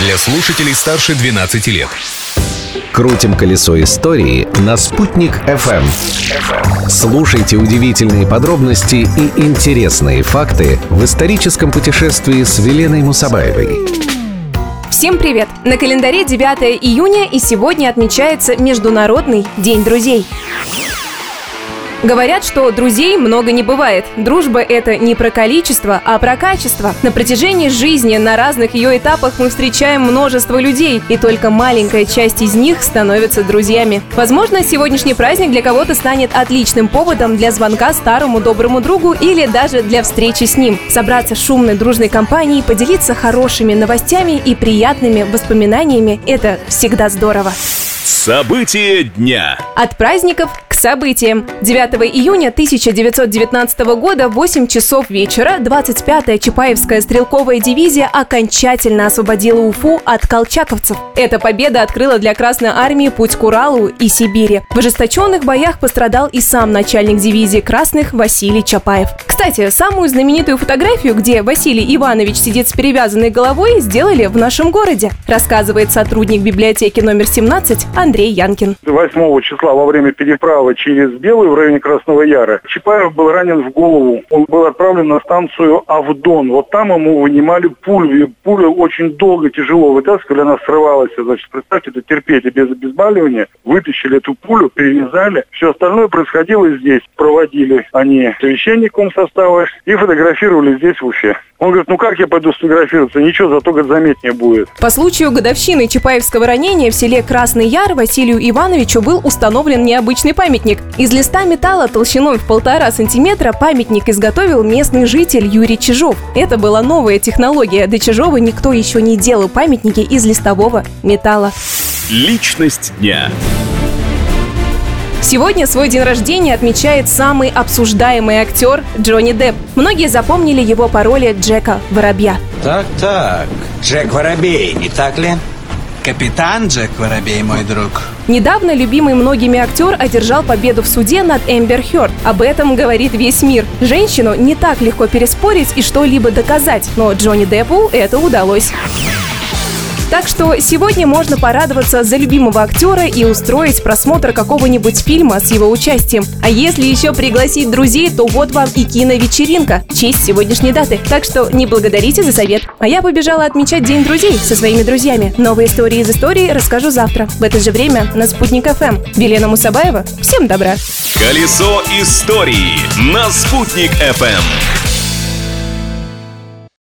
для слушателей старше 12 лет. Крутим колесо истории на «Спутник FM. Слушайте удивительные подробности и интересные факты в историческом путешествии с Веленой Мусабаевой. Всем привет! На календаре 9 июня и сегодня отмечается Международный день друзей. Говорят, что друзей много не бывает. Дружба — это не про количество, а про качество. На протяжении жизни на разных ее этапах мы встречаем множество людей, и только маленькая часть из них становится друзьями. Возможно, сегодняшний праздник для кого-то станет отличным поводом для звонка старому доброму другу или даже для встречи с ним. Собраться шумной дружной компанией, поделиться хорошими новостями и приятными воспоминаниями — это всегда здорово. События дня. От праздников к событиям. 9 июня 1919 года в 8 часов вечера 25-я Чапаевская стрелковая дивизия окончательно освободила Уфу от колчаковцев. Эта победа открыла для Красной Армии путь к Уралу и Сибири. В ожесточенных боях пострадал и сам начальник дивизии Красных Василий Чапаев. Кстати, самую знаменитую фотографию, где Василий Иванович сидит с перевязанной головой, сделали в нашем городе, рассказывает сотрудник библиотеки номер 17 Андрей Янкин. 8 числа во время переправы через Белую в районе Красного Яра Чапаев был ранен в голову. Он был отправлен на станцию Авдон. Вот там ему вынимали пулю. Пулю очень долго, тяжело вытаскивали. Она срывалась. Значит, представьте, это терпеть без обезболивания. Вытащили эту пулю, перевязали. Все остальное происходило здесь. Проводили они священником состава и фотографировали здесь в Уфе. Он говорит, ну как я пойду сфотографироваться? Ничего, зато говорит, заметнее будет. По случаю годовщины Чапаевского ранения в селе Красный Яр Василию Ивановичу был установлен необычный памятник. Из листа металла толщиной в полтора сантиметра памятник изготовил местный житель Юрий Чижов. Это была новая технология. До Чижова никто еще не делал памятники из листового металла. Личность дня. Сегодня свой день рождения отмечает самый обсуждаемый актер Джонни Депп. Многие запомнили его по роли Джека Воробья. Так-так, Джек Воробей, не так ли? Капитан Джек Воробей, мой друг. Недавно любимый многими актер одержал победу в суде над Эмбер Хёрд. Об этом говорит весь мир. Женщину не так легко переспорить и что-либо доказать, но Джонни Деппу это удалось. Так что сегодня можно порадоваться за любимого актера и устроить просмотр какого-нибудь фильма с его участием. А если еще пригласить друзей, то вот вам и киновечеринка в честь сегодняшней даты. Так что не благодарите за совет. А я побежала отмечать День друзей со своими друзьями. Новые истории из истории расскажу завтра. В это же время на Спутник ФМ. Велена Мусабаева. Всем добра. Колесо истории на «Спутник FM.